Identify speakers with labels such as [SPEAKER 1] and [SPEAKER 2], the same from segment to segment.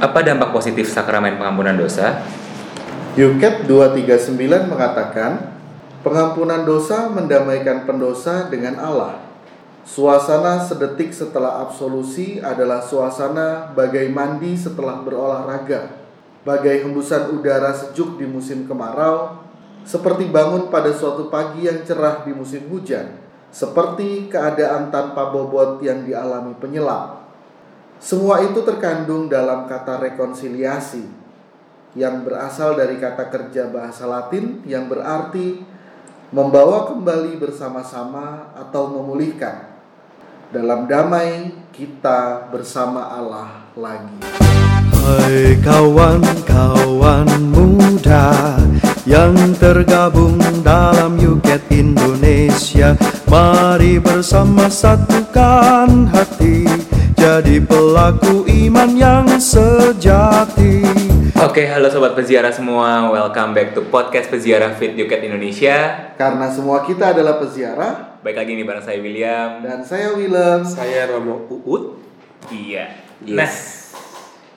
[SPEAKER 1] Apa dampak positif sakramen pengampunan dosa?
[SPEAKER 2] Yuket 239 mengatakan, pengampunan dosa mendamaikan pendosa dengan Allah. Suasana sedetik setelah absolusi adalah suasana bagai mandi setelah berolahraga, bagai hembusan udara sejuk di musim kemarau, seperti bangun pada suatu pagi yang cerah di musim hujan, seperti keadaan tanpa bobot yang dialami penyelam. Semua itu terkandung dalam kata rekonsiliasi yang berasal dari kata kerja bahasa Latin yang berarti membawa kembali bersama-sama atau memulihkan. Dalam damai kita bersama Allah lagi.
[SPEAKER 3] Hai kawan-kawan muda yang tergabung dalam Yuket Indonesia Mari bersama satukan hati Jadi pelaku iman yang sejati
[SPEAKER 1] Oke, halo sobat peziarah semua. Welcome back to podcast Peziarah Fit Yuket Indonesia.
[SPEAKER 2] Karena semua kita adalah peziarah
[SPEAKER 1] Baik lagi nih bareng saya William.
[SPEAKER 2] dan saya Willem.
[SPEAKER 4] Saya Romo Uut.
[SPEAKER 1] Iya.
[SPEAKER 4] Yes.
[SPEAKER 1] Nah,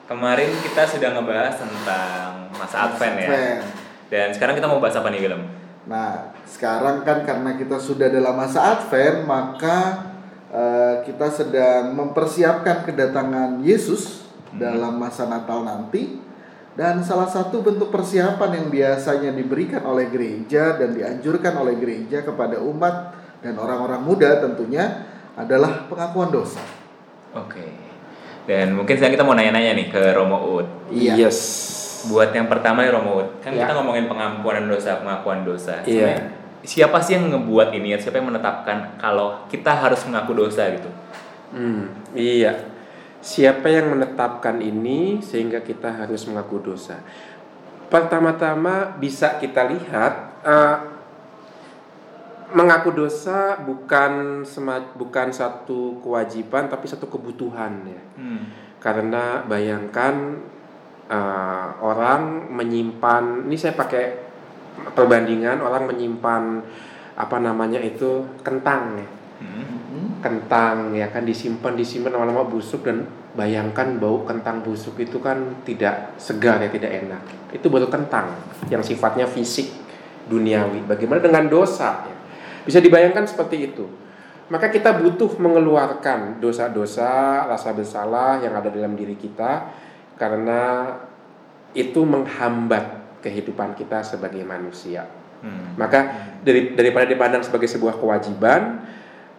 [SPEAKER 1] kemarin kita sudah ngebahas tentang masa Advent ya.
[SPEAKER 2] Advent.
[SPEAKER 1] Dan sekarang kita mau bahas apa nih Willem?
[SPEAKER 2] Nah, sekarang kan karena kita sudah dalam masa Advent, maka eh, kita sedang mempersiapkan kedatangan Yesus dalam masa Natal nanti. Dan salah satu bentuk persiapan yang biasanya diberikan oleh gereja dan dianjurkan oleh gereja kepada umat dan orang-orang muda tentunya adalah pengakuan dosa.
[SPEAKER 1] Oke. Dan mungkin sekarang kita mau nanya-nanya nih ke Romo Ud.
[SPEAKER 2] Iya.
[SPEAKER 4] Yes.
[SPEAKER 1] Buat yang pertama nih Romo Ud, kan
[SPEAKER 4] Ya.
[SPEAKER 1] kita ngomongin pengampunan dosa, pengakuan dosa.
[SPEAKER 4] Iya.
[SPEAKER 1] Sebenarnya, Siapa sih yang ngebuat ini? Siapa yang menetapkan kalau kita harus mengaku dosa gitu?
[SPEAKER 4] Hmm, iya. Siapa yang menetapkan ini sehingga kita harus mengaku dosa? Pertama-tama bisa kita lihat eh, mengaku dosa bukan sema- bukan satu kewajiban tapi satu kebutuhan ya.
[SPEAKER 1] Hmm.
[SPEAKER 4] Karena bayangkan eh, orang menyimpan, ini saya pakai perbandingan orang menyimpan apa namanya itu kentang ya
[SPEAKER 1] Hmm.
[SPEAKER 4] kentang ya kan disimpan disimpan lama-lama busuk dan bayangkan bau kentang busuk itu kan tidak segar ya tidak enak itu baru kentang yang sifatnya fisik duniawi bagaimana dengan dosa ya? bisa dibayangkan seperti itu maka kita butuh mengeluarkan dosa-dosa rasa bersalah yang ada dalam diri kita karena itu menghambat kehidupan kita sebagai manusia
[SPEAKER 1] Hmm.
[SPEAKER 4] maka dari daripada dipandang sebagai sebuah kewajiban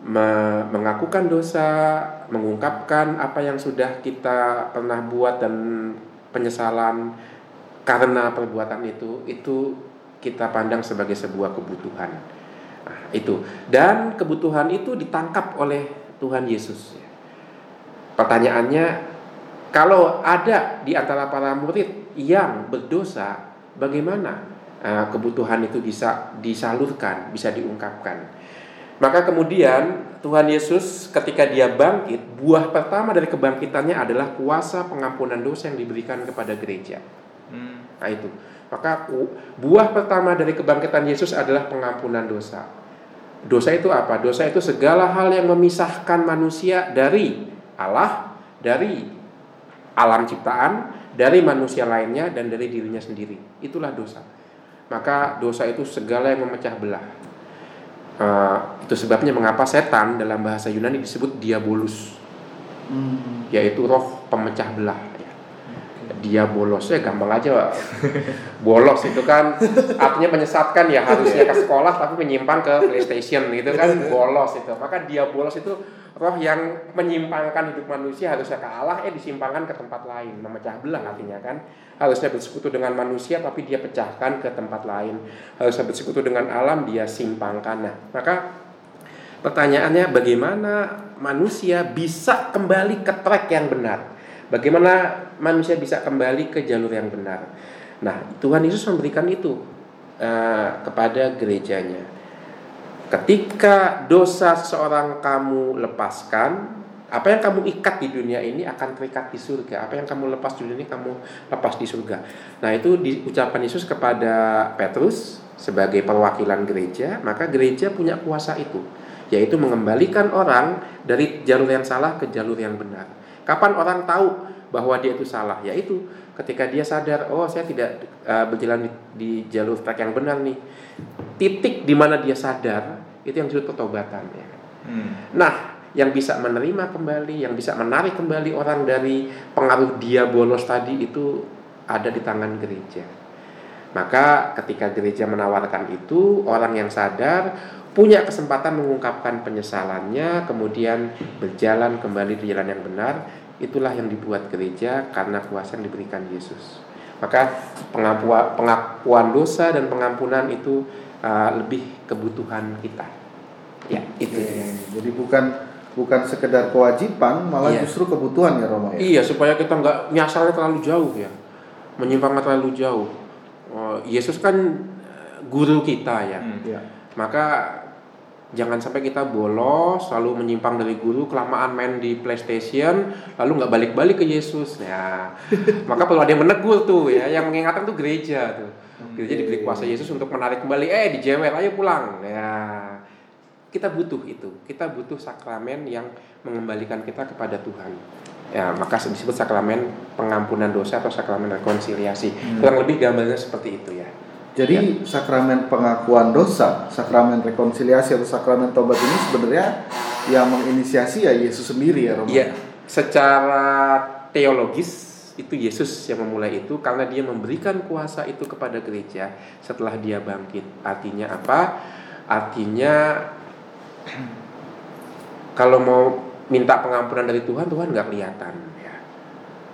[SPEAKER 4] me- mengakukan dosa, mengungkapkan apa yang sudah kita pernah buat dan penyesalan karena perbuatan itu itu kita pandang sebagai sebuah kebutuhan. Nah, itu dan kebutuhan itu ditangkap oleh Tuhan Yesus. Pertanyaannya kalau ada di antara para murid yang berdosa, bagaimana eh, kebutuhan itu bisa disalurkan, bisa diungkapkan? Maka kemudian Tuhan Yesus ketika dia bangkit, buah pertama dari kebangkitannya adalah kuasa pengampunan dosa yang diberikan kepada gereja.
[SPEAKER 1] Hmm.
[SPEAKER 4] Nah itu. Maka buah pertama dari kebangkitan Yesus adalah pengampunan dosa. Dosa itu apa? Dosa itu segala hal yang memisahkan manusia dari Allah, dari alam ciptaan, dari manusia lainnya dan dari dirinya sendiri. Itulah dosa. Maka dosa itu segala yang memecah belah. Eh, itu sebabnya mengapa setan dalam bahasa Yunani disebut diabolus,
[SPEAKER 2] Hmm.
[SPEAKER 4] yaitu roh pemecah belah. ya. Diabolos ya gampang aja. Bolos itu kan artinya menyesatkan ya harusnya ke sekolah tapi menyimpang ke PlayStation gitu kan bolos itu. Maka diabolos itu roh yang menyimpangkan hidup manusia harusnya ke Allah eh disimpangkan ke tempat lain, memecah belah artinya kan. Harusnya bersekutu dengan manusia tapi dia pecahkan ke tempat lain. Harusnya bersekutu dengan alam dia simpangkan. Nah, maka pertanyaannya bagaimana manusia bisa kembali ke track yang benar? Bagaimana manusia bisa kembali ke jalur yang benar? Nah, Tuhan Yesus memberikan itu eh, kepada gerejanya. Ketika dosa seseorang kamu lepaskan, apa yang kamu ikat di dunia ini akan terikat di surga. Apa yang kamu lepas di dunia ini kamu lepas di surga. Nah, itu diucapkan Yesus kepada Petrus sebagai perwakilan gereja, maka gereja punya kuasa itu, yaitu mengembalikan orang dari jalur yang salah ke jalur yang benar. Kapan orang tahu bahwa dia itu salah yaitu ketika dia sadar oh saya tidak uh, berjalan di, di jalur track yang benar nih titik di mana dia sadar itu yang disebut pertobatan ya
[SPEAKER 1] Hmm.
[SPEAKER 4] Nah, yang bisa menerima kembali, yang bisa menarik kembali orang dari pengaruh dia bolos tadi itu ada di tangan gereja. Maka ketika gereja menawarkan itu, orang yang sadar punya kesempatan mengungkapkan penyesalannya, kemudian berjalan kembali di jalan yang benar, itulah yang dibuat gereja karena kuasa yang diberikan Yesus. Maka pengakuan, pengakuan dosa dan pengampunan itu uh, lebih kebutuhan kita. Ya, itu.
[SPEAKER 2] Oke, Jadi bukan bukan sekedar kewajiban, malah
[SPEAKER 4] Iya.
[SPEAKER 2] justru kebutuhan ya Romo ya.
[SPEAKER 4] Iya, supaya kita nggak nyasalnya terlalu jauh ya, menyimpangnya terlalu jauh. Oh, Yesus kan eh, guru kita ya,
[SPEAKER 1] Hmm.
[SPEAKER 2] Iya.
[SPEAKER 4] maka jangan sampai kita bolos, lalu menyimpang dari guru, kelamaan main di PlayStation, lalu nggak balik-balik ke Yesus. Ya, maka perlu ada yang menegur tuh ya, yang mengingatkan tuh gereja tuh. Gereja diberi kuasa Yesus untuk menarik kembali, eh dijewer, ayo pulang. Ya, kita butuh itu. Kita butuh sakramen yang mengembalikan kita kepada Tuhan. Ya, maka disebut sakramen pengampunan dosa atau sakramen rekonsiliasi. Kurang lebih gambarnya seperti itu ya.
[SPEAKER 2] Jadi sakramen pengakuan dosa, sakramen rekonsiliasi atau sakramen tobat ini sebenarnya yang menginisiasi ya Yesus sendiri ya Romo.
[SPEAKER 4] Iya, secara teologis itu Yesus yang memulai itu karena dia memberikan kuasa itu kepada gereja setelah dia bangkit. Artinya apa? Artinya kalau mau minta pengampunan dari Tuhan, Tuhan nggak kelihatan. Ya.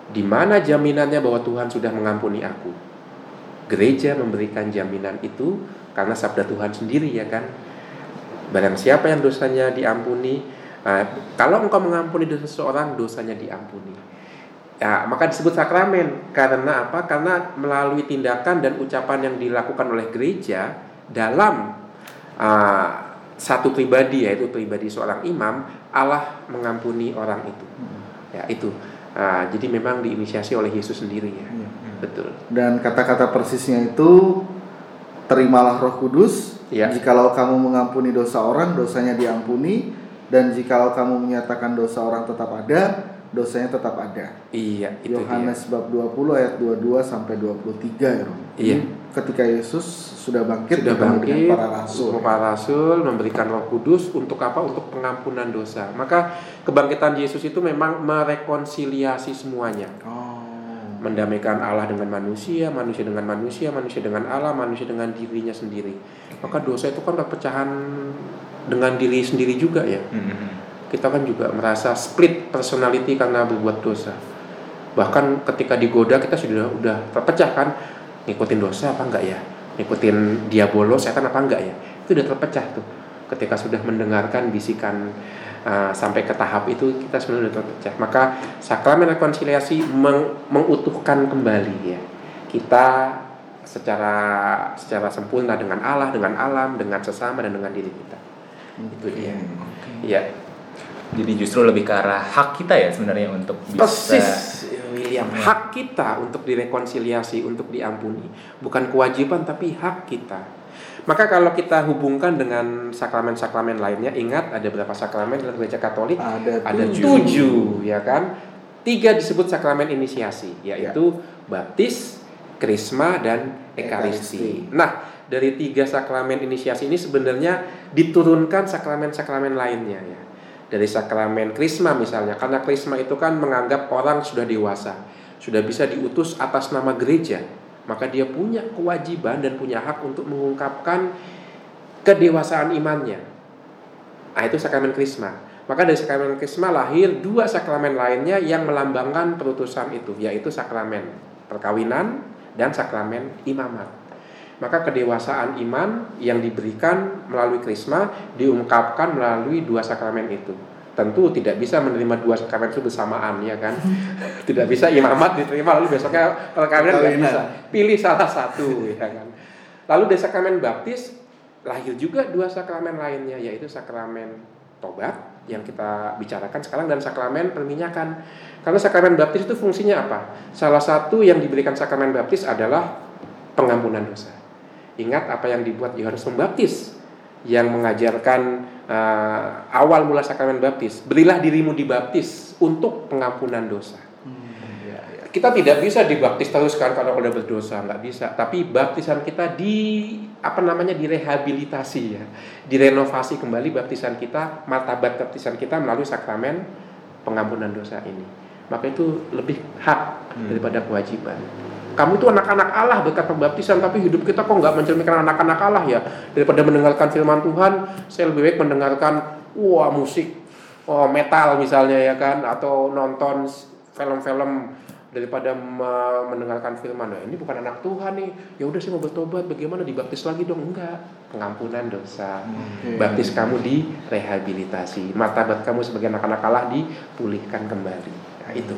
[SPEAKER 4] Di mana jaminannya bahwa Tuhan sudah mengampuni aku? Gereja memberikan jaminan itu karena sabda Tuhan sendiri ya kan. Barang siapa yang dosanya diampuni, Nah, kalau engkau mengampuni dosa seseorang, dosanya diampuni. Ya, maka disebut sakramen. Karena apa? Karena melalui tindakan dan ucapan yang dilakukan oleh gereja dalam ah, satu pribadi, yaitu pribadi seorang imam, Allah mengampuni orang itu. Ya, itu. Ah, jadi memang diinisiasi oleh Yesus sendiri ya. Betul.
[SPEAKER 2] Dan kata-kata persisnya itu terimalah Roh Kudus.
[SPEAKER 4] Iya.
[SPEAKER 2] Jikalau kamu mengampuni dosa orang, dosanya diampuni. Dan jikalau kamu menyatakan dosa orang tetap ada, dosanya tetap ada.
[SPEAKER 4] Iya, itu dia.
[SPEAKER 2] Yohanes bab 20 ayat 22 sampai 23 ya Romo.
[SPEAKER 4] Iya.
[SPEAKER 2] Ketika Yesus sudah bangkit
[SPEAKER 4] sudah bangkit
[SPEAKER 2] para rasul.
[SPEAKER 4] para rasul memberikan Roh Kudus untuk apa untuk pengampunan dosa maka kebangkitan Yesus itu memang merekonsiliasi semuanya
[SPEAKER 2] Oh.
[SPEAKER 4] Mendamaikan Allah dengan manusia manusia dengan manusia manusia dengan Allah manusia dengan dirinya sendiri. Maka dosa itu kan perpecahan dengan diri sendiri juga ya.
[SPEAKER 1] Hmm.
[SPEAKER 4] kita kan juga merasa split personality karena berbuat dosa. Bahkan ketika digoda kita sudah udah terpecah kan? Ngikutin dosa apa enggak ya? Ngikutin diabolos setan apa enggak ya? Itu udah terpecah tuh. Ketika sudah mendengarkan bisikan uh, sampai ke tahap itu kita sebenarnya sudah terpecah. Maka sakramen rekonsiliasi meng- mengutuhkan kembali ya. Kita secara secara sempurna dengan Allah dengan alam dengan sesama dan dengan diri kita. Itu dia. Ya.
[SPEAKER 1] Jadi justru lebih ke arah hak kita ya sebenarnya untuk bisa
[SPEAKER 4] Persis William. Hak kita untuk direkonsiliasi Untuk diampuni. Bukan kewajiban tapi hak kita Maka kalau kita hubungkan dengan sakramen-sakramen lainnya Ingat ada berapa sakramen dalam gereja katolik?
[SPEAKER 2] Ada
[SPEAKER 4] Ada
[SPEAKER 2] tujuh.
[SPEAKER 4] tujuh ya kan Tiga disebut sakramen inisiasi Yaitu baptis, krisma, dan ekaristi
[SPEAKER 2] Ekaristi.
[SPEAKER 4] Nah dari tiga sakramen inisiasi ini sebenarnya diturunkan sakramen-sakramen lainnya ya dari sakramen krisma misalnya karena krisma itu kan menganggap orang sudah dewasa sudah bisa diutus atas nama gereja maka dia punya kewajiban dan punya hak untuk mengungkapkan kedewasaan imannya. Nah itu sakramen krisma. Maka dari sakramen krisma lahir dua sakramen lainnya yang melambangkan perutusan itu yaitu sakramen perkawinan dan sakramen imamat. Maka kedewasaan iman yang diberikan melalui krisma diungkapkan melalui dua sakramen itu. Tentu tidak bisa menerima dua sakramen itu bersamaan ya kan. tidak bisa imamat diterima lalu besoknya perkawinan
[SPEAKER 2] Perkawinan.
[SPEAKER 4] bisa. Pilih salah satu ya kan. Lalu dari sakramen baptis lahir juga dua sakramen lainnya yaitu sakramen tobat yang kita bicarakan sekarang dan sakramen perminyakan. Karena sakramen baptis itu fungsinya apa? Salah satu yang diberikan sakramen baptis adalah pengampunan dosa. Ingat apa yang dibuat Yohanes Pembaptis yang mengajarkan uh, awal mula sakramen baptis. Berilah dirimu dibaptis untuk pengampunan dosa.
[SPEAKER 2] Hmm.
[SPEAKER 4] Ya, kita tidak bisa dibaptis terus kan kalau udah berdosa nggak bisa tapi baptisan kita di apa namanya direhabilitasi ya direnovasi kembali baptisan kita martabat baptisan kita melalui sakramen pengampunan dosa ini maka itu lebih hak
[SPEAKER 1] Hmm.
[SPEAKER 4] daripada kewajiban kamu itu anak-anak Allah berkat pembaptisan tapi hidup kita kok nggak mencerminkan anak-anak Allah ya? Daripada mendengarkan firman Tuhan saya lebih baik mendengarkan wah musik oh metal misalnya ya kan? Atau nonton film-film daripada me- mendengarkan firman. Nah, ini bukan anak Tuhan nih. Ya udah saya mau bertobat. Bagaimana dibaptis lagi dong? Enggak. Pengampunan dosa.
[SPEAKER 2] Oke.
[SPEAKER 4] baptis kamu direhabilitasi martabat kamu sebagai anak-anak Allah dipulihkan kembali. Nah, itu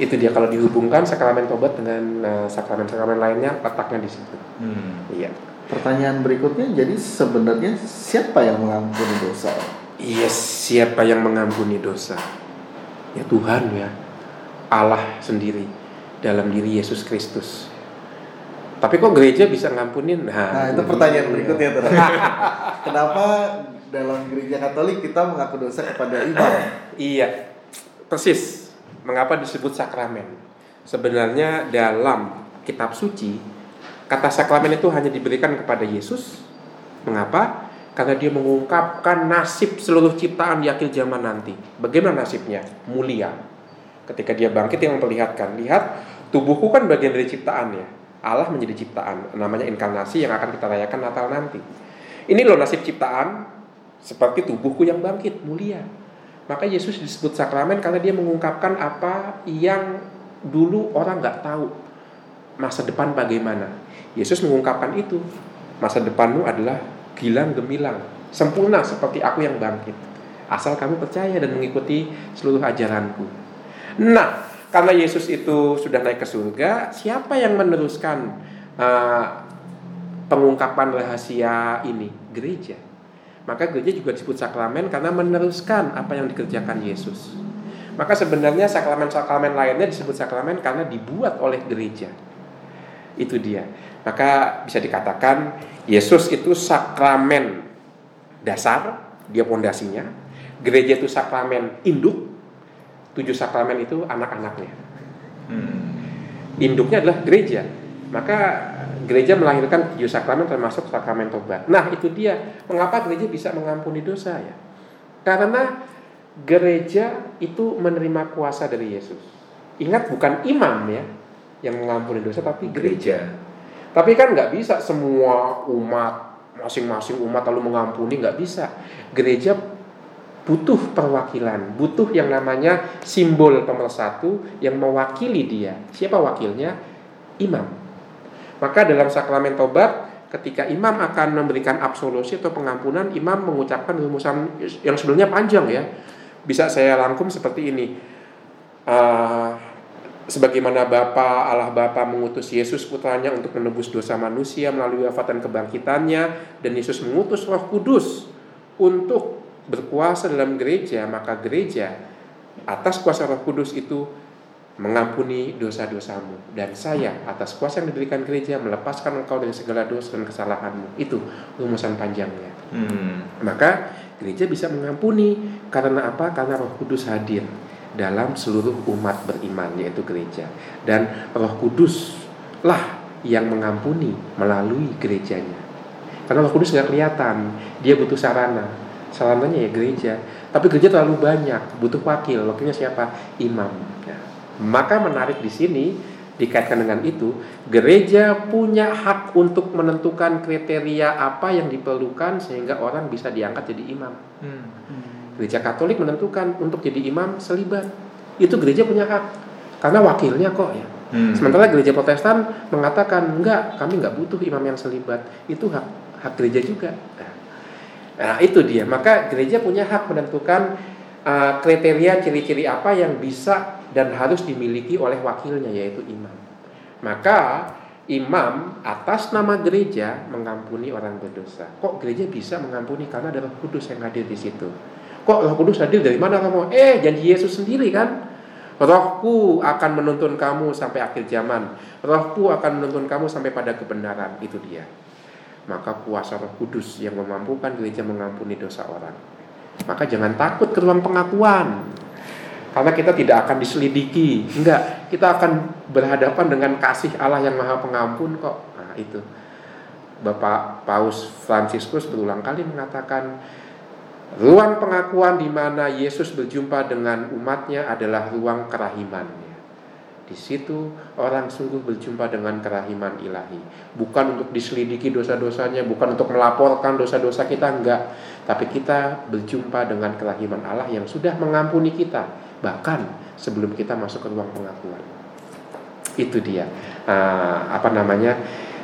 [SPEAKER 4] itu dia kalau dihubungkan sakramen tobat dengan eh, sakramen-sakramen lainnya letaknya di situ
[SPEAKER 1] Hmm.
[SPEAKER 4] iya
[SPEAKER 2] Pertanyaan berikutnya, jadi sebenarnya siapa yang mengampuni dosa?
[SPEAKER 4] Iya, siapa yang mengampuni dosa? Ya Tuhan ya. Allah sendiri dalam diri Yesus Kristus. Tapi kok gereja bisa ngampunin?
[SPEAKER 2] Nah, itu
[SPEAKER 4] ini
[SPEAKER 2] pertanyaan berikutnya tuh. Kenapa dalam gereja Katolik kita mengaku dosa kepada imam?
[SPEAKER 4] Iya, persis. Mengapa disebut sakramen? Sebenarnya dalam kitab suci kata sakramen itu hanya diberikan kepada Yesus. Mengapa? Karena dia mengungkapkan nasib seluruh ciptaan di akhir zaman nanti. Bagaimana nasibnya? Mulia. Ketika dia bangkit yang memperlihatkan, lihat tubuhku kan bagian dari ciptaan ya. Allah menjadi ciptaan, namanya inkarnasi yang akan kita rayakan Natal nanti. Ini loh nasib ciptaan seperti tubuhku yang bangkit, mulia. Maka Yesus disebut sakramen karena dia mengungkapkan apa yang dulu orang nggak tahu masa depan bagaimana. Yesus mengungkapkan itu. Masa depanmu adalah gilang gemilang, sempurna seperti aku yang bangkit. Asal kamu percaya dan mengikuti seluruh ajaranku. Nah, karena Yesus itu sudah naik ke surga, siapa yang meneruskan uh, pengungkapan rahasia ini? Gereja. Maka gereja juga disebut sakramen karena meneruskan apa yang dikerjakan Yesus. Maka sebenarnya sakramen-sakramen lainnya disebut sakramen karena dibuat oleh gereja. Itu dia. Maka bisa dikatakan Yesus itu sakramen dasar, dia pondasinya. Gereja itu sakramen induk. Tujuh sakramen itu anak-anaknya.
[SPEAKER 1] Hmm.
[SPEAKER 4] Induknya adalah gereja. Maka gereja melahirkan tujuh sakramen termasuk sakramen tobat. Nah, itu dia mengapa gereja bisa mengampuni dosa ya. Karena gereja itu menerima kuasa dari Yesus. Ingat bukan imam ya yang mengampuni dosa tapi gereja.
[SPEAKER 1] Gereja.
[SPEAKER 4] Tapi kan nggak bisa semua umat masing-masing umat lalu mengampuni nggak bisa. Gereja butuh perwakilan, butuh yang namanya simbol pemersatu yang mewakili dia. Siapa wakilnya? Imam. Maka dalam sakramen tobat ketika imam akan memberikan absolusi atau pengampunan, imam mengucapkan rumusan yang sebenarnya panjang ya. Bisa saya rangkum seperti ini. Ah, sebagaimana Bapa Allah Bapa mengutus Yesus putranya untuk menebus dosa manusia melalui wafat dan kebangkitannya dan Yesus mengutus Roh Kudus untuk berkuasa dalam gereja maka gereja atas kuasa Roh Kudus itu mengampuni dosa-dosamu dan saya atas kuasa yang diberikan gereja melepaskan engkau dari segala dosa dan kesalahanmu itu rumusan panjangnya
[SPEAKER 1] Hmm.
[SPEAKER 4] maka gereja bisa mengampuni karena apa? Karena Roh Kudus hadir dalam seluruh umat beriman yaitu gereja dan Roh Kudus lah yang mengampuni melalui gerejanya. Karena Roh Kudus nggak kelihatan, dia butuh sarana. Sarananya ya gereja. Tapi gereja terlalu banyak, butuh wakil. Wakilnya siapa? Imam. Maka menarik di sini dikaitkan dengan itu, gereja punya hak untuk menentukan kriteria apa yang diperlukan sehingga orang bisa diangkat jadi imam.
[SPEAKER 1] Hmm.
[SPEAKER 4] Gereja Katolik menentukan untuk jadi imam selibat. Itu gereja punya hak karena wakilnya kok ya.
[SPEAKER 1] Hmm.
[SPEAKER 4] Sementara gereja Protestan mengatakan enggak, kami nggak butuh imam yang selibat. Itu hak hak gereja juga. Nah, nah, itu dia. Maka gereja punya hak menentukan uh, kriteria ciri-ciri apa yang bisa dan harus dimiliki oleh wakilnya yaitu imam. Maka imam atas nama gereja mengampuni orang berdosa. Kok gereja bisa mengampuni karena ada Roh Kudus yang hadir di situ. Kok Roh Kudus hadir dari mana kamu? Eh, janji Yesus sendiri kan? Rohku akan menuntun kamu sampai akhir zaman. Rohku akan menuntun kamu sampai pada kebenaran. Itu dia. Maka kuasa Roh Kudus yang memampukan gereja mengampuni dosa orang. Maka jangan takut ke ruang pengakuan. Karena kita tidak akan diselidiki, enggak. Kita akan berhadapan dengan kasih Allah yang Maha Pengampun kok. Nah, itu. Bapak Paus Fransiskus berulang kali mengatakan ruang pengakuan di mana Yesus berjumpa dengan umatnya adalah ruang kerahiman. Di situ orang sungguh berjumpa dengan kerahiman ilahi. Bukan untuk diselidiki dosa-dosanya, bukan untuk melaporkan dosa-dosa kita, enggak. Tapi kita berjumpa dengan kerahiman Allah yang sudah mengampuni kita. Bahkan sebelum kita masuk ke ruang pengakuan. Itu dia. Uh, apa namanya?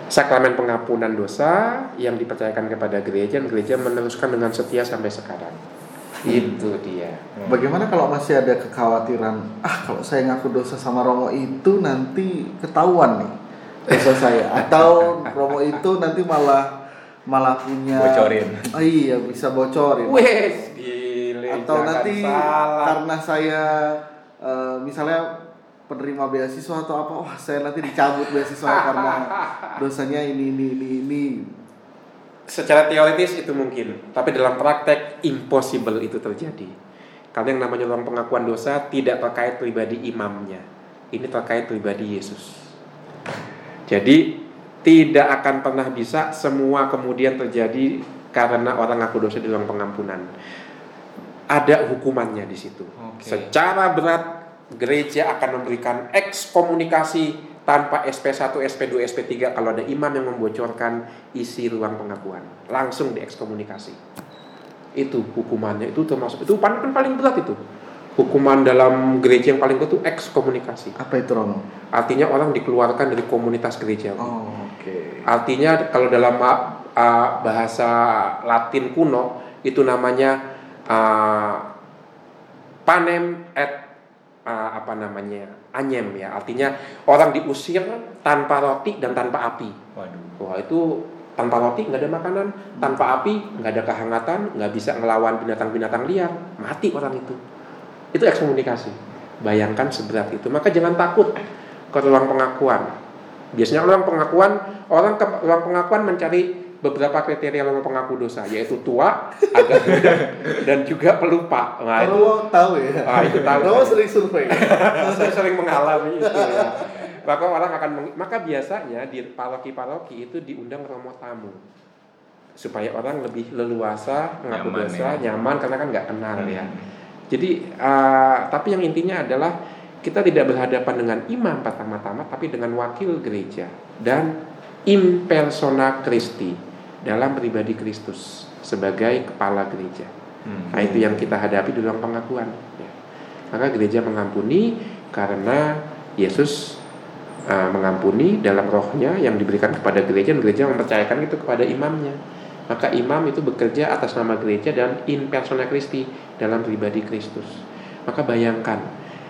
[SPEAKER 4] Sakramen pengampunan dosa yang dipercayakan kepada gereja, dan gereja meneruskan dengan setia sampai sekarang. Itu dia.
[SPEAKER 2] Bagaimana kalau masih ada kekhawatiran, ah kalau saya ngaku dosa sama Romo itu nanti ketahuan nih dosa saya, atau Romo itu nanti malah malah punya
[SPEAKER 1] Bocorin.
[SPEAKER 2] Oh iya bisa bocorin.
[SPEAKER 4] Wes,
[SPEAKER 2] atau nanti
[SPEAKER 4] salah.
[SPEAKER 2] karena saya eh, misalnya penerima beasiswa atau apa, wah saya nanti dicabut beasiswa karena dosanya ini ini ini ini.
[SPEAKER 4] Secara teoritis itu mungkin, tapi dalam praktek impossible itu terjadi. Karena yang namanya ruang pengakuan dosa tidak terkait pribadi imamnya. Ini terkait pribadi Yesus. Jadi tidak akan pernah bisa semua kemudian terjadi karena orang ngaku dosa di ruang pengampunan. Ada hukumannya di situ.
[SPEAKER 1] Oke.
[SPEAKER 4] Secara berat gereja akan memberikan ekskomunikasi tanpa SP1, SP2, SP3 kalau ada imam yang membocorkan isi ruang pengakuan. Langsung diekskomunikasi. Itu hukumannya itu termasuk itu paling paling berat itu. Hukuman dalam gereja yang paling berat itu ekskomunikasi.
[SPEAKER 2] Apa itu Romo?
[SPEAKER 4] Artinya orang dikeluarkan dari komunitas gereja.
[SPEAKER 2] Oh, oke.
[SPEAKER 4] Artinya kalau dalam uh, bahasa Latin kuno itu namanya uh, panem et uh, apa namanya anyem ya. Artinya orang diusir tanpa roti dan tanpa api.
[SPEAKER 1] Waduh.
[SPEAKER 4] Wah itu tanpa roti nggak ada makanan, tanpa api nggak ada kehangatan, nggak bisa ngelawan binatang-binatang liar, mati orang itu. Itu ekskomunikasi. Bayangkan seberat itu. Maka jangan takut ke ruang pengakuan. Biasanya ruang pengakuan orang ke ruang pengakuan mencari beberapa kriteria ruang pengaku dosa, yaitu tua, agak muda, dan juga pelupa. Nah itu
[SPEAKER 2] tahu ya?
[SPEAKER 4] Ah, itu tahu
[SPEAKER 2] sering survei.
[SPEAKER 4] saya sering mengalami itu ya. Maka orang akan meng- maka biasanya di paroki-paroki itu diundang romo tamu supaya orang lebih leluasa mengaku
[SPEAKER 1] Nyaman,
[SPEAKER 4] dosa,
[SPEAKER 1] ya.
[SPEAKER 4] nyaman karena kan nggak kenal
[SPEAKER 1] Hmm.
[SPEAKER 4] ya. Jadi uh, tapi yang intinya adalah kita tidak berhadapan dengan imam pertama-tama tapi dengan wakil gereja dan in persona Christi dalam pribadi Kristus sebagai kepala gereja.
[SPEAKER 1] Hmm.
[SPEAKER 4] Nah itu yang kita hadapi di dalam pengakuan. Ya. Maka gereja mengampuni karena Yesus uh, mengampuni dalam rohnya yang diberikan kepada gereja dan gereja mempercayakan itu kepada imamnya. Maka imam itu bekerja atas nama gereja dan in persona Christi dalam pribadi Kristus. Maka bayangkan,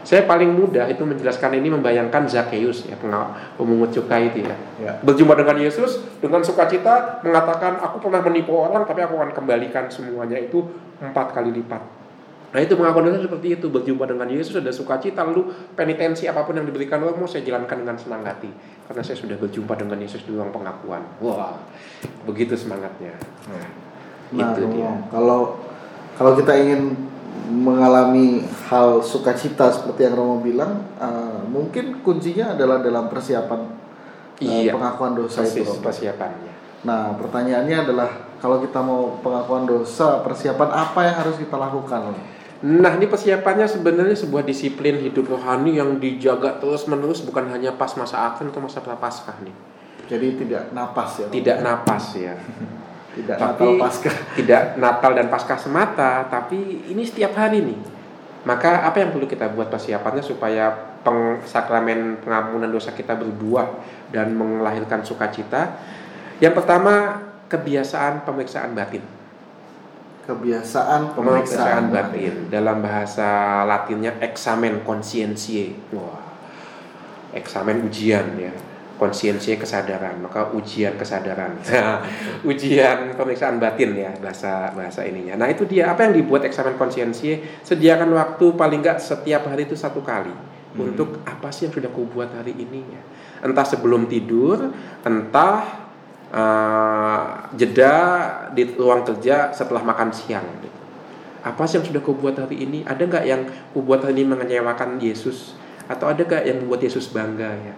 [SPEAKER 4] saya paling mudah itu menjelaskan ini membayangkan Zakheus ya pemungut cukai itu ya.
[SPEAKER 2] Ya.
[SPEAKER 4] Berjumpa dengan Yesus dengan sukacita mengatakan aku pernah menipu orang tapi aku akan kembalikan semuanya itu empat kali lipat. Nah itu pengakuan dosa seperti itu berjumpa dengan Yesus ada sukacita lalu penitensi apa pun yang diberikan Allah mau saya jalankan dengan senang hati karena saya sudah berjumpa dengan Yesus di ruang pengakuan. Wah begitu semangatnya.
[SPEAKER 2] Nah,
[SPEAKER 4] itu
[SPEAKER 2] Romo,
[SPEAKER 4] dia.
[SPEAKER 2] kalau kalau kita ingin mengalami hal sukacita seperti yang Romo bilang, eh, mungkin kuncinya adalah dalam persiapan eh,
[SPEAKER 4] Iya.
[SPEAKER 2] pengakuan dosa itu.
[SPEAKER 4] Persis
[SPEAKER 2] Romo.
[SPEAKER 4] persiapannya.
[SPEAKER 2] Nah, pertanyaannya adalah kalau kita mau pengakuan dosa, persiapan apa yang harus kita lakukan? Romo?
[SPEAKER 4] Nah ini persiapannya sebenarnya sebuah disiplin hidup rohani yang dijaga terus menerus bukan hanya pas masa Advent atau masa prapaskah nih.
[SPEAKER 2] Jadi tidak napas ya. Romo?
[SPEAKER 4] Tidak napas ya.
[SPEAKER 2] Tidak
[SPEAKER 4] Tapi
[SPEAKER 2] Natal Paskah.
[SPEAKER 4] tidak Natal dan Paskah semata, tapi ini setiap hari nih. Maka apa yang perlu kita buat persiapannya supaya peng, sakramen pengampunan dosa kita berbuah dan melahirkan sukacita? Yang pertama kebiasaan pemeriksaan batin.
[SPEAKER 2] Kebiasaan
[SPEAKER 4] Pemeriksaan
[SPEAKER 2] pemeriksaan
[SPEAKER 4] batin dalam bahasa Latinnya examen conscientiae. Wah, eksamen ujian ya. Conscientiae kesadaran, maka ujian kesadaran. ujian pemeriksaan batin ya bahasa bahasa ininya. Nah itu dia apa yang dibuat eksamen conscientiae? Sediakan waktu paling nggak setiap hari itu satu kali untuk apa sih yang sudah aku buat hari ini ya. Entah sebelum tidur, entah eh, jeda di ruang kerja setelah makan siang. gitu. apa sih yang sudah kau buat hari ini? Ada nggak yang kau buat hari ini mengecewakan Yesus? Atau ada nggak yang membuat Yesus bangga ya?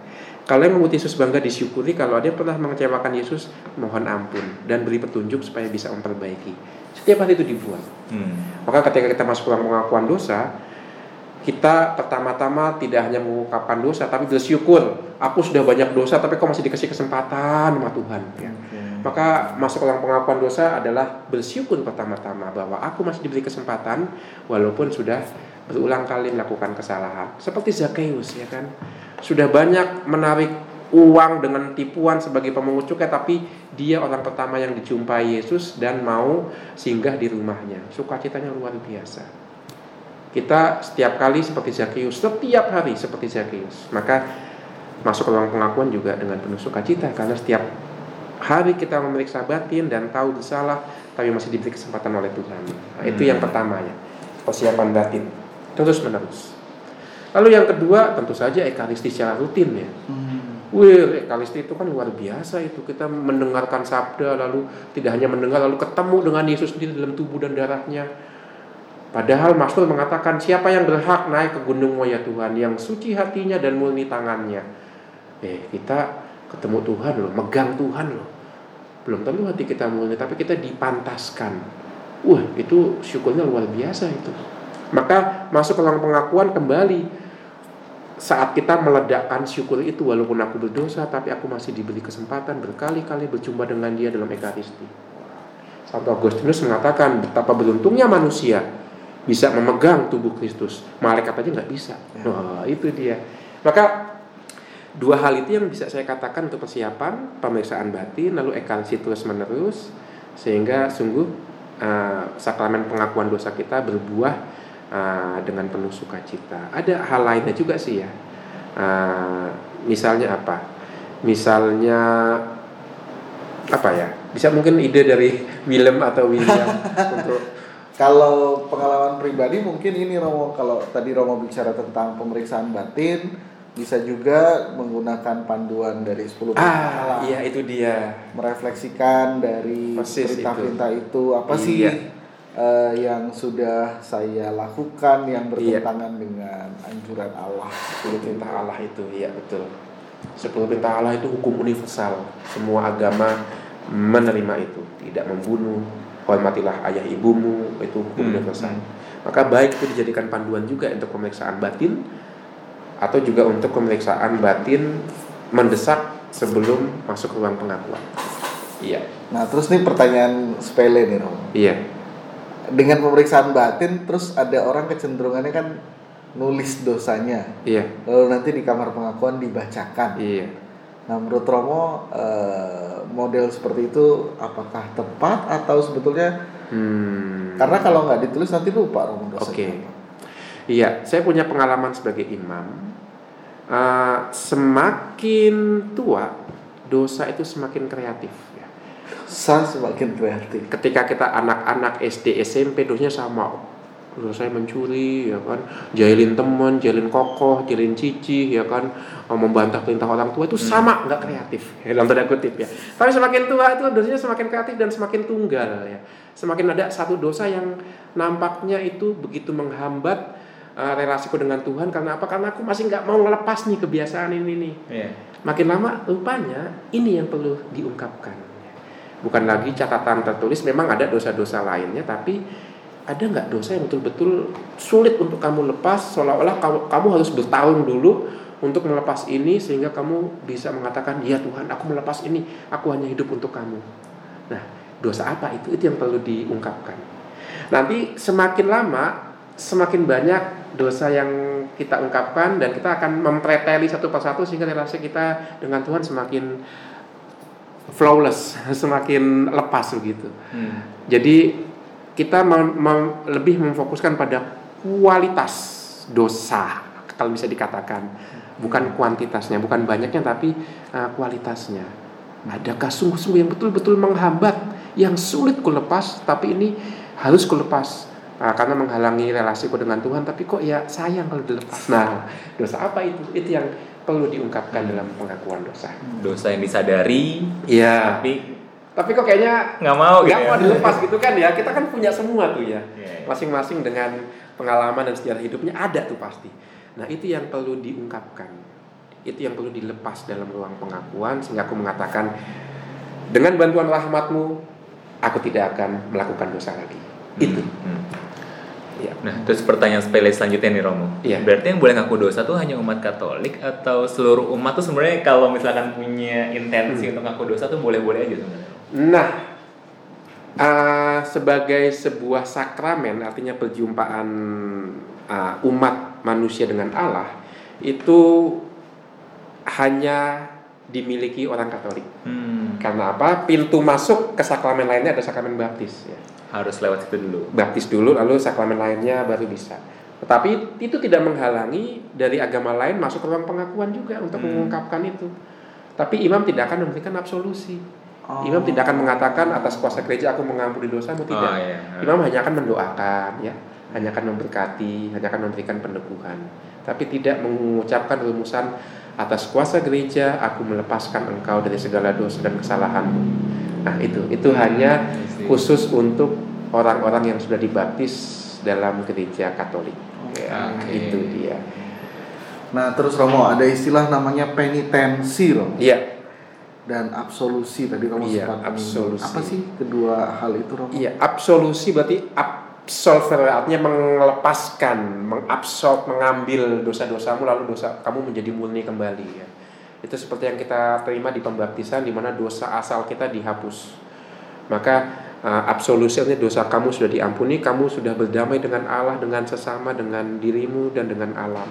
[SPEAKER 4] Kalau yang membuat Yesus bangga disyukuri, kalau ada yang pernah mengecewakan Yesus, mohon ampun dan beri petunjuk supaya bisa memperbaiki. Setiap hari itu dibuat.
[SPEAKER 1] Hmm.
[SPEAKER 4] Maka ketika kita masuk dalam pengakuan dosa, kita pertama-tama tidak hanya mengungkapkan dosa, tapi bersyukur. Aku sudah banyak dosa, tapi kau masih dikasih kesempatan sama Tuhan. Ya. Maka masuk dalam pengakuan dosa adalah bersyukur pertama-tama bahwa aku masih diberi kesempatan, walaupun sudah berulang kali melakukan kesalahan. Seperti Zakheus ya kan, sudah banyak menarik uang dengan tipuan sebagai pemungut cukai, tapi dia orang pertama yang dijumpai Yesus dan mau singgah di rumahnya. Sukacitanya luar biasa. Kita setiap kali seperti Zakheus, setiap hari seperti Zakheus. Maka masuk ke ruang pengakuan juga dengan penuh sukacita karena setiap hari kita memeriksa batin dan tahu bersalah tapi masih diberi kesempatan oleh Tuhan. Nah, itu yang pertama ya. Persiapan batin terus menerus. Lalu yang kedua tentu saja ekaristi secara rutin ya. Wih, ekaristi itu kan luar biasa itu. Kita mendengarkan sabda lalu tidak hanya mendengar lalu ketemu dengan Yesus sendiri dalam tubuh dan darahnya. Padahal Mazmur mengatakan siapa yang berhak naik ke gunungmu ya Tuhan yang suci hatinya dan murni tangannya. Eh, kita ketemu Tuhan loh, megang Tuhan loh. Belum tentu hati kita murni, tapi kita dipantaskan. Wah, itu syukurnya luar biasa itu. Maka masuk ke ruang pengakuan kembali saat kita meledakkan syukur itu walaupun aku berdosa tapi aku masih diberi kesempatan berkali-kali berjumpa dengan dia dalam ekaristi. Santo Agustinus mengatakan betapa beruntungnya manusia bisa memegang tubuh Kristus. Malaikat aja nggak bisa. Wah, itu dia. Maka dua hal itu yang bisa saya katakan untuk persiapan pemeriksaan batin lalu ekaristi terus menerus sehingga sungguh uh, sakramen pengakuan dosa kita berbuah uh, dengan penuh sukacita. Ada hal lainnya juga sih ya. Uh, misalnya apa? Misalnya apa ya? Bisa mungkin ide dari Willem atau William untuk
[SPEAKER 2] Kalau pengalaman pribadi mungkin ini Romo kalau tadi Romo bicara tentang pemeriksaan batin bisa juga menggunakan panduan dari 10 perintah
[SPEAKER 4] ah iya itu dia
[SPEAKER 2] merefleksikan dari
[SPEAKER 4] Persis
[SPEAKER 2] perintah-perintah itu. apa
[SPEAKER 4] Iya.
[SPEAKER 2] sih eh, yang sudah saya lakukan yang
[SPEAKER 4] Iya.
[SPEAKER 2] bertentangan dengan anjuran Allah.
[SPEAKER 4] sepuluh perintah Allah itu iya betul sepuluh perintah Allah itu hukum universal semua agama menerima itu tidak membunuh hormatilah ayah ibumu itu hukum
[SPEAKER 1] Hmm.
[SPEAKER 4] universal maka baik itu dijadikan panduan juga untuk pemeriksaan batin atau juga untuk pemeriksaan batin mendesak sebelum masuk ke ruang pengakuan iya
[SPEAKER 2] Nah, terus nih pertanyaan sepele nih Romo.
[SPEAKER 4] iya
[SPEAKER 2] Dengan pemeriksaan batin terus ada orang kecenderungannya kan nulis dosanya.
[SPEAKER 4] iya
[SPEAKER 2] Lalu nanti di kamar pengakuan dibacakan.
[SPEAKER 4] iya
[SPEAKER 2] Nah, menurut Romo eh, model seperti itu apakah tepat atau sebetulnya
[SPEAKER 4] hmm.
[SPEAKER 2] karena kalau nggak ditulis nanti lupa Romo dosanya.
[SPEAKER 4] Oke.
[SPEAKER 2] apa.
[SPEAKER 4] Iya, saya punya pengalaman sebagai imam. Eh, semakin tua, dosa itu semakin kreatif. Ya.
[SPEAKER 2] Dosa semakin kreatif.
[SPEAKER 4] Ketika kita anak-anak SD, SMP, dosanya sama. Dosa saya mencuri, ya kan, jahilin teman, jahilin kokoh, jahilin cici, ya kan, eh, membantah perintah orang tua itu sama, nggak kreatif, ya, dalam tanda kutip ya. Tapi semakin tua itu dosanya semakin kreatif dan semakin tunggal ya. Semakin ada satu dosa yang nampaknya itu begitu menghambat uh, relasiku dengan Tuhan karena apa? Karena aku masih nggak mau ngelepas nih kebiasaan ini nih.
[SPEAKER 1] Iya.
[SPEAKER 4] Makin lama rupanya ini yang perlu diungkapkan. Bukan lagi catatan tertulis, memang ada dosa-dosa lainnya, tapi ada nggak dosa yang betul-betul sulit untuk kamu lepas, seolah-olah kamu, kamu harus bertahun dulu untuk melepas ini sehingga kamu bisa mengatakan, ya Tuhan, aku melepas ini, aku hanya hidup untuk kamu. Nah, dosa apa itu? Itu yang perlu diungkapkan. Nanti semakin lama, semakin banyak dosa yang kita ungkapkan dan kita akan mempreteli satu persatu sehingga relasi kita dengan Tuhan semakin flawless, semakin lepas begitu.
[SPEAKER 1] Hmm.
[SPEAKER 4] Jadi kita mem- mem- lebih memfokuskan pada kualitas dosa kalau bisa dikatakan, bukan kuantitasnya, bukan banyaknya tapi uh, kualitasnya. Adakah sungguh-sungguh yang betul-betul menghambat, yang sulit ku lepas, tapi ini harus ku lepas uh, karena menghalangi relasiku dengan Tuhan, tapi kok ya sayang kalau dilepas. Nah, dosa apa itu? Itu yang perlu diungkapkan dalam pengakuan dosa.
[SPEAKER 1] Dosa yang disadari,
[SPEAKER 4] Iya.
[SPEAKER 1] tapi
[SPEAKER 4] Tapi kok kayaknya
[SPEAKER 1] nggak mau gitu
[SPEAKER 4] nggak
[SPEAKER 1] ya.
[SPEAKER 4] mau dilepas gitu kan ya. Kita kan punya semua tuh ya.
[SPEAKER 1] Iya, iya.
[SPEAKER 4] Masing-masing dengan pengalaman dan sejarah hidupnya ada tuh pasti. Nah itu yang perlu diungkapkan. Itu yang perlu dilepas dalam ruang pengakuan sehingga aku mengatakan dengan bantuan rahmatmu aku tidak akan melakukan dosa lagi. Itu.
[SPEAKER 1] Hmm.
[SPEAKER 4] Ya.
[SPEAKER 1] Nah, terus pertanyaan sepele selanjutnya nih Romo.
[SPEAKER 4] Iya.
[SPEAKER 1] Berarti yang boleh ngaku dosa tuh hanya umat Katolik atau seluruh umat tuh sebenarnya kalau misalkan punya intensi
[SPEAKER 4] Hmm.
[SPEAKER 1] untuk ngaku dosa tuh boleh-boleh aja sebenarnya.
[SPEAKER 4] Nah, uh, sebagai sebuah sakramen, artinya perjumpaan uh, umat manusia dengan Allah, itu hanya dimiliki orang Katolik.
[SPEAKER 1] Hmm.
[SPEAKER 4] Karena apa? Pintu masuk ke sakramen lainnya ada sakramen baptis. Ya.
[SPEAKER 1] Harus lewat situ dulu.
[SPEAKER 4] Baptis dulu, lalu sakramen lainnya baru bisa. Tetapi itu tidak menghalangi dari agama lain masuk ke ruang pengakuan juga untuk
[SPEAKER 1] Hmm.
[SPEAKER 4] mengungkapkan itu. Tapi imam tidak akan memberikan absolusi.
[SPEAKER 2] Oh.
[SPEAKER 4] Imam tidak akan mengatakan atas kuasa gereja aku mengampuni dosamu tidak.
[SPEAKER 1] Oh, iya.
[SPEAKER 4] Imam hanya akan mendoakan ya, hanya akan memberkati, hanya akan memberikan peneguhan, tapi tidak mengucapkan rumusan atas kuasa gereja aku melepaskan engkau dari segala dosa dan kesalahanmu. Nah, itu itu hanya khusus untuk orang-orang yang sudah dibaptis dalam gereja Katolik. Ya,
[SPEAKER 1] Oke.
[SPEAKER 4] itu dia.
[SPEAKER 2] Nah, terus Romo ada istilah namanya penitensi, Romo.
[SPEAKER 4] Iya,
[SPEAKER 2] Dan absolusi tadi kamu
[SPEAKER 4] Iya,
[SPEAKER 2] sempat
[SPEAKER 4] absolusi.
[SPEAKER 2] Apa sih kedua hal itu, Romo?
[SPEAKER 4] Iya, absolusi berarti absolver artinya melepaskan, mengabsorb, mengambil dosa-dosamu lalu dosa kamu menjadi murni kembali ya. Itu seperti yang kita terima di pembaptisan di mana dosa asal kita dihapus. Maka uh, absolusi artinya dosa kamu sudah diampuni, kamu sudah berdamai dengan Allah, dengan sesama, dengan dirimu dan dengan alam.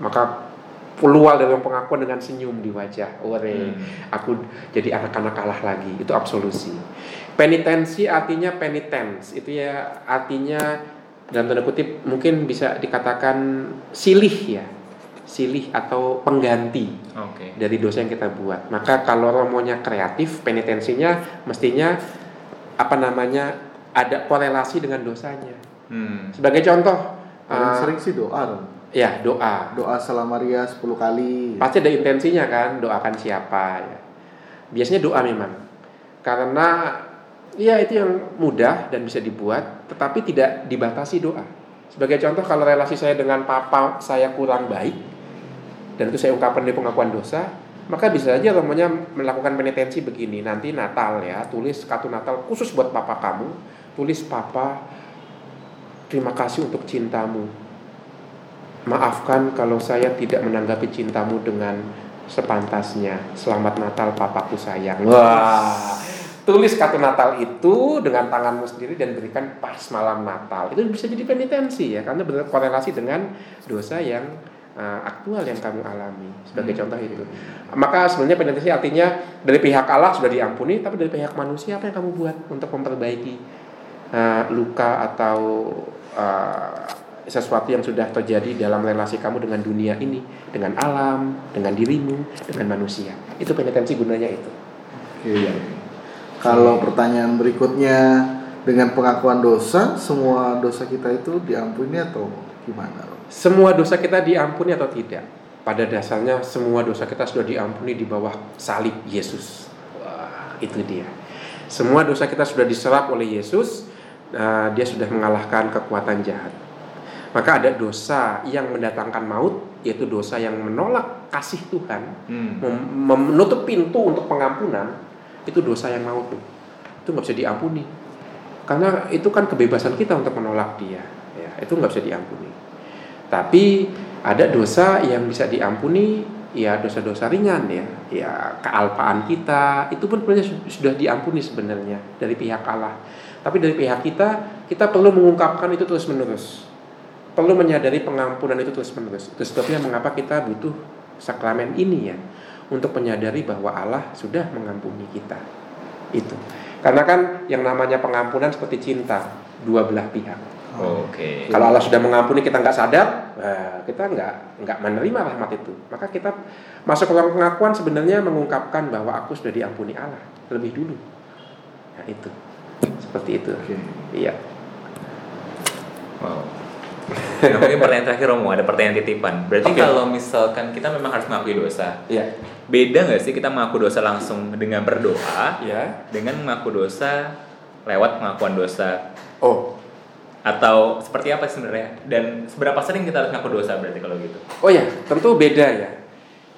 [SPEAKER 4] Maka keluar dari pengakuan dengan senyum di wajah. Ore, aku jadi anak-anak Allah lagi. Itu absolusi. Penitensi artinya penitence. Itu ya artinya dalam tanda kutip mungkin bisa dikatakan silih ya. Silih atau pengganti
[SPEAKER 1] Oke.
[SPEAKER 4] dari dosa yang kita buat. Maka kalau romonya kreatif, penitensinya mestinya apa namanya ada korelasi dengan dosanya.
[SPEAKER 1] Hmm.
[SPEAKER 4] Sebagai contoh,
[SPEAKER 2] Paling
[SPEAKER 4] uh,
[SPEAKER 2] sering sih doa, Romo.
[SPEAKER 4] ya doa.
[SPEAKER 2] Doa salam Maria 10 kali.
[SPEAKER 4] Pasti ada intensinya kan, doakan siapa ya. Biasanya doa memang. Karena ya itu yang mudah dan bisa dibuat, tetapi tidak dibatasi doa. Sebagai contoh kalau relasi saya dengan papa saya kurang baik dan itu saya ungkapkan di pengakuan dosa, maka bisa saja namanya melakukan penitensi begini. Nanti Natal ya, tulis kartu Natal khusus buat papa kamu, tulis papa terima kasih untuk cintamu. Maafkan kalau saya tidak menanggapi cintamu dengan sepantasnya. Selamat Natal papaku sayang. Wah. Tulis kartu Natal itu dengan tanganmu sendiri dan berikan pas malam Natal. Itu bisa jadi penitensi ya karena berkorelasi dengan dosa yang uh, aktual yang kamu alami. Sebagai contoh itu. Maka sebenarnya penitensi artinya dari pihak Allah sudah diampuni, tapi dari pihak manusia apa yang kamu buat untuk memperbaiki uh, luka atau uh, sesuatu yang sudah terjadi dalam relasi kamu dengan dunia ini, dengan alam, dengan dirimu, dengan manusia. Itu penitensi gunanya itu.
[SPEAKER 2] Oke. Kalau pertanyaan berikutnya dengan pengakuan dosa, semua dosa kita itu diampuni atau gimana?
[SPEAKER 4] Semua dosa kita diampuni atau tidak? Pada dasarnya semua dosa kita sudah diampuni di bawah salib Yesus. Wah, itu dia. Semua dosa kita sudah diserap oleh Yesus. uh, dia sudah mengalahkan kekuatan jahat. Maka ada dosa yang mendatangkan maut, yaitu dosa yang menolak kasih Tuhan,
[SPEAKER 1] Hmm.
[SPEAKER 4] menutup pintu untuk pengampunan, itu dosa yang maut tuh. Itu nggak bisa diampuni. Karena itu kan kebebasan kita untuk menolak dia. Ya, itu nggak bisa diampuni. Tapi ada dosa yang bisa diampuni, ya dosa-dosa ringan ya, ya kealpaan kita itu pun sebenarnya su- sudah diampuni sebenarnya dari pihak Allah. Tapi dari pihak kita, kita perlu mengungkapkan itu terus menerus. Perlu menyadari pengampunan itu terus menerus. Itu sebabnya mengapa kita butuh sakramen ini ya, untuk menyadari bahwa Allah sudah mengampuni kita. Itu. Karena kan yang namanya pengampunan seperti cinta dua belah pihak.
[SPEAKER 1] Oke.
[SPEAKER 4] Kalau Allah sudah mengampuni kita nggak sadar, nah, kita nggak nggak menerima rahmat itu. Maka kita masuk ke ruang pengakuan sebenarnya mengungkapkan bahwa aku sudah diampuni Allah lebih dulu. Nah itu seperti itu.
[SPEAKER 2] Oke.
[SPEAKER 4] Iya.
[SPEAKER 1] Wow. Nah, mungkin pertanyaan terakhir Romo, ada pertanyaan titipan. Berarti
[SPEAKER 4] Oke.
[SPEAKER 1] kalau misalkan kita memang harus mengakui dosa,
[SPEAKER 4] Iya.
[SPEAKER 1] beda nggak sih kita mengaku dosa langsung dengan berdoa,
[SPEAKER 4] Iya.
[SPEAKER 1] dengan mengaku dosa lewat pengakuan dosa,
[SPEAKER 4] Oh.
[SPEAKER 1] Atau seperti apa sebenarnya? Dan seberapa sering kita harus mengaku dosa berarti kalau gitu?
[SPEAKER 4] Oh ya, tentu beda ya.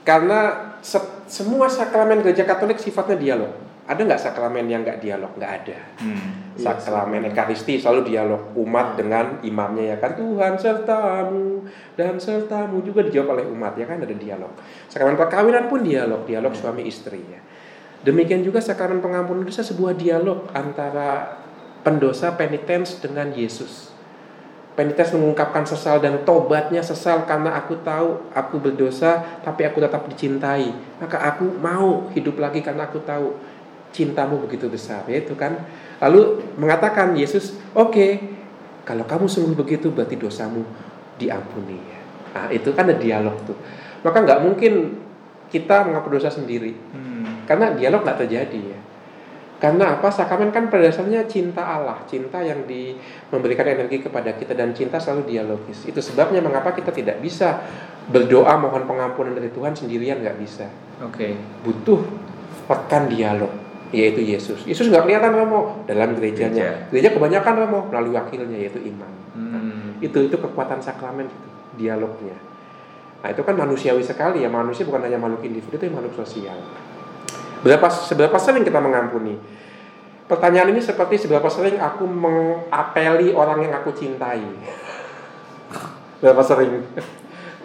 [SPEAKER 4] Karena se- semua sakramen gereja Katolik sifatnya dialog. Ada nggak sakramen yang nggak dialog? Nggak ada.
[SPEAKER 1] Hmm.
[SPEAKER 4] Sakramen Ekaristi selalu dialog umat dengan imamnya ya kan Tuhan sertamu dan sertamu juga dijawab oleh umat ya kan ada dialog. Sakramen perkawinan pun dialog, dialog suami istri ya. Demikian juga sakramen pengampunan dosa sebuah dialog antara pendosa penitens dengan Yesus. Penitens mengungkapkan sesal dan tobatnya sesal karena aku tahu aku berdosa tapi aku tetap dicintai. Maka aku mau hidup lagi karena aku tahu cintamu begitu besar ya itu kan. Lalu mengatakan Yesus, "Oke, kalau kamu sungguh begitu berarti dosamu diampuni ya." Nah, itu kan ada dialog tuh. Maka nggak mungkin kita mengaku dosa sendiri
[SPEAKER 1] Hmm.
[SPEAKER 4] karena dialog nggak terjadi ya. Karena apa? Sakramen kan pada dasarnya cinta Allah, cinta yang di memberikan energi kepada kita dan cinta selalu dialogis. Itu sebabnya mengapa kita tidak bisa berdoa mohon pengampunan dari Tuhan sendirian nggak bisa.
[SPEAKER 1] Oke.
[SPEAKER 4] Butuh rekan dialog yaitu Yesus. Yesus nggak kelihatan Romo dalam gerejanya. Gereja kebanyakan Romo melalui wakilnya yaitu imam.
[SPEAKER 1] Hmm.
[SPEAKER 4] Itu itu kekuatan sakramen itu, dialognya. Nah, itu kan manusiawi sekali ya. Manusia bukan hanya makhluk individu, itu makhluk sosial. Berapa seberapa sering kita mengampuni? Pertanyaan ini seperti seberapa sering aku mengapeli orang yang aku cintai. Berapa sering?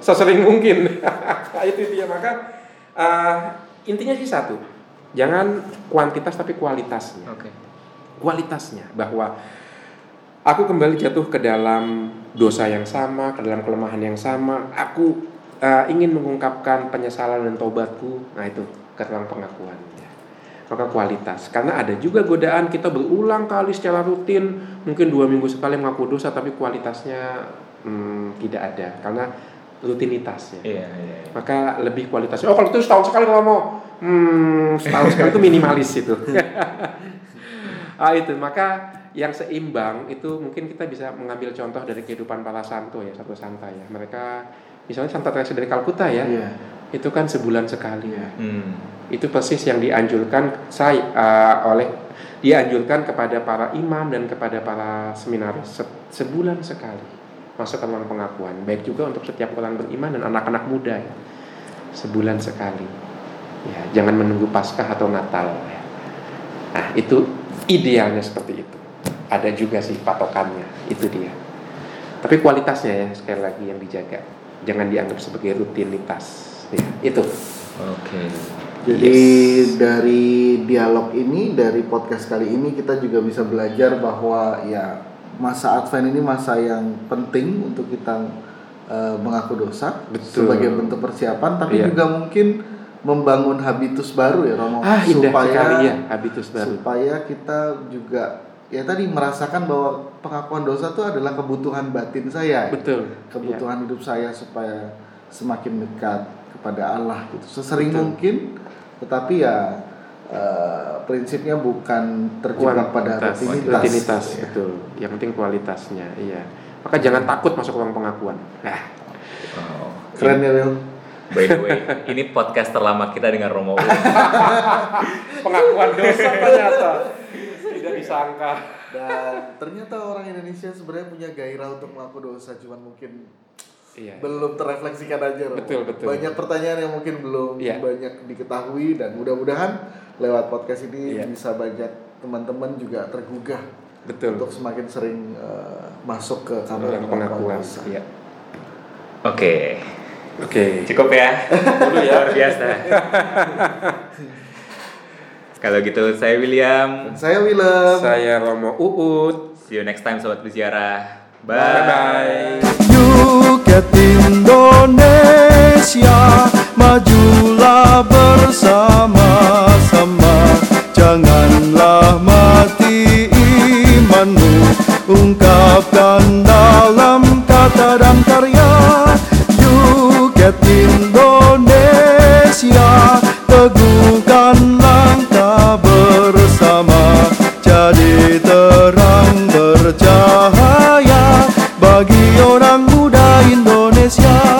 [SPEAKER 4] Sesering mungkin. itu dia maka eh, intinya sih satu. Jangan kuantitas tapi kualitasnya
[SPEAKER 1] Oke.
[SPEAKER 4] kualitasnya bahwa aku kembali jatuh ke dalam dosa yang sama, ke dalam kelemahan yang sama. Aku uh, ingin mengungkapkan penyesalan dan tobatku. Nah itu ke pengakuan. Maka kualitas, karena ada juga godaan kita berulang kali secara rutin, mungkin dua minggu sekali mengaku dosa, tapi kualitasnya hmm, tidak ada karena rutinitasnya
[SPEAKER 1] Iya, iya. iya.
[SPEAKER 4] maka lebih kualitasnya. Oh kalau itu setahun sekali kalau mau, hmm, setahun sekali itu minimalis itu. ah itu maka yang seimbang itu mungkin kita bisa mengambil contoh dari kehidupan para santo ya satu santa ya. Mereka misalnya Santa Teresa dari Kalkuta ya,
[SPEAKER 2] Iya.
[SPEAKER 4] Itu kan sebulan sekali.
[SPEAKER 2] Iya.
[SPEAKER 1] Hmm.
[SPEAKER 4] Itu persis yang dianjurkan saya eh, oleh dianjurkan kepada para imam dan kepada para seminaris se- sebulan sekali masuk ke ruang pengakuan. Baik juga untuk setiap orang beriman dan anak-anak muda ya. Sebulan sekali. Ya, jangan menunggu Paskah atau Natal ya. Nah, itu idealnya seperti itu. Ada juga sih patokannya, itu dia. Tapi kualitasnya ya sekali lagi yang dijaga. Jangan dianggap sebagai rutinitas. Ya, itu.
[SPEAKER 1] Oke.
[SPEAKER 2] Jadi dari dialog ini, dari podcast kali ini kita juga bisa belajar bahwa ya masa Advent ini masa yang penting untuk kita eh, mengaku dosa
[SPEAKER 4] Betul.
[SPEAKER 2] sebagai bentuk persiapan, tapi
[SPEAKER 4] Iya.
[SPEAKER 2] juga mungkin membangun habitus baru ya Romo,
[SPEAKER 4] Ah,
[SPEAKER 2] supaya
[SPEAKER 4] sekali ya habitus baru.
[SPEAKER 2] supaya kita juga ya tadi merasakan bahwa pengakuan dosa itu adalah kebutuhan batin saya,
[SPEAKER 4] Betul.
[SPEAKER 2] kebutuhan hidup saya supaya semakin dekat kepada Allah gitu. Sesering
[SPEAKER 4] Betul.
[SPEAKER 2] mungkin, tetapi ya eh, prinsipnya bukan terjebak pada rutinitas.
[SPEAKER 4] rutinitas,
[SPEAKER 2] Ya.
[SPEAKER 4] betul. Yang penting kualitasnya, iya. Maka jangan takut masuk ruang pengakuan. Nah,
[SPEAKER 1] Wow.
[SPEAKER 2] Keren ya Will.
[SPEAKER 1] By the way, ini podcast terlama kita dengan Romo
[SPEAKER 4] pengakuan dosa ternyata tidak disangka.
[SPEAKER 2] Dan ternyata orang Indonesia sebenarnya punya gairah untuk melakukan dosa, cuman mungkin
[SPEAKER 4] Iya.
[SPEAKER 2] belum terrefleksikan aja Romo.
[SPEAKER 4] Betul, betul.
[SPEAKER 2] banyak pertanyaan yang mungkin belum
[SPEAKER 4] Iya.
[SPEAKER 2] banyak diketahui dan mudah-mudahan lewat podcast ini
[SPEAKER 4] Iya.
[SPEAKER 2] bisa banyak teman-teman juga tergugah
[SPEAKER 4] Betul.
[SPEAKER 2] untuk semakin sering eh, masuk ke kamar
[SPEAKER 4] pengakuan. Iya.
[SPEAKER 1] Oke.
[SPEAKER 4] Oke.
[SPEAKER 1] Cukup ya.
[SPEAKER 4] Dulu ya.
[SPEAKER 1] Luar biasa. Kalau gitu saya William.
[SPEAKER 2] Dan saya Willem
[SPEAKER 4] Saya Romo Uut.
[SPEAKER 1] See you next time sobat berziarah.
[SPEAKER 4] Bye. Bye.
[SPEAKER 3] Indonesia, majulah bersama-sama. Janganlah mati imanmu, ungkapkan dalam kata dan karya. was yours.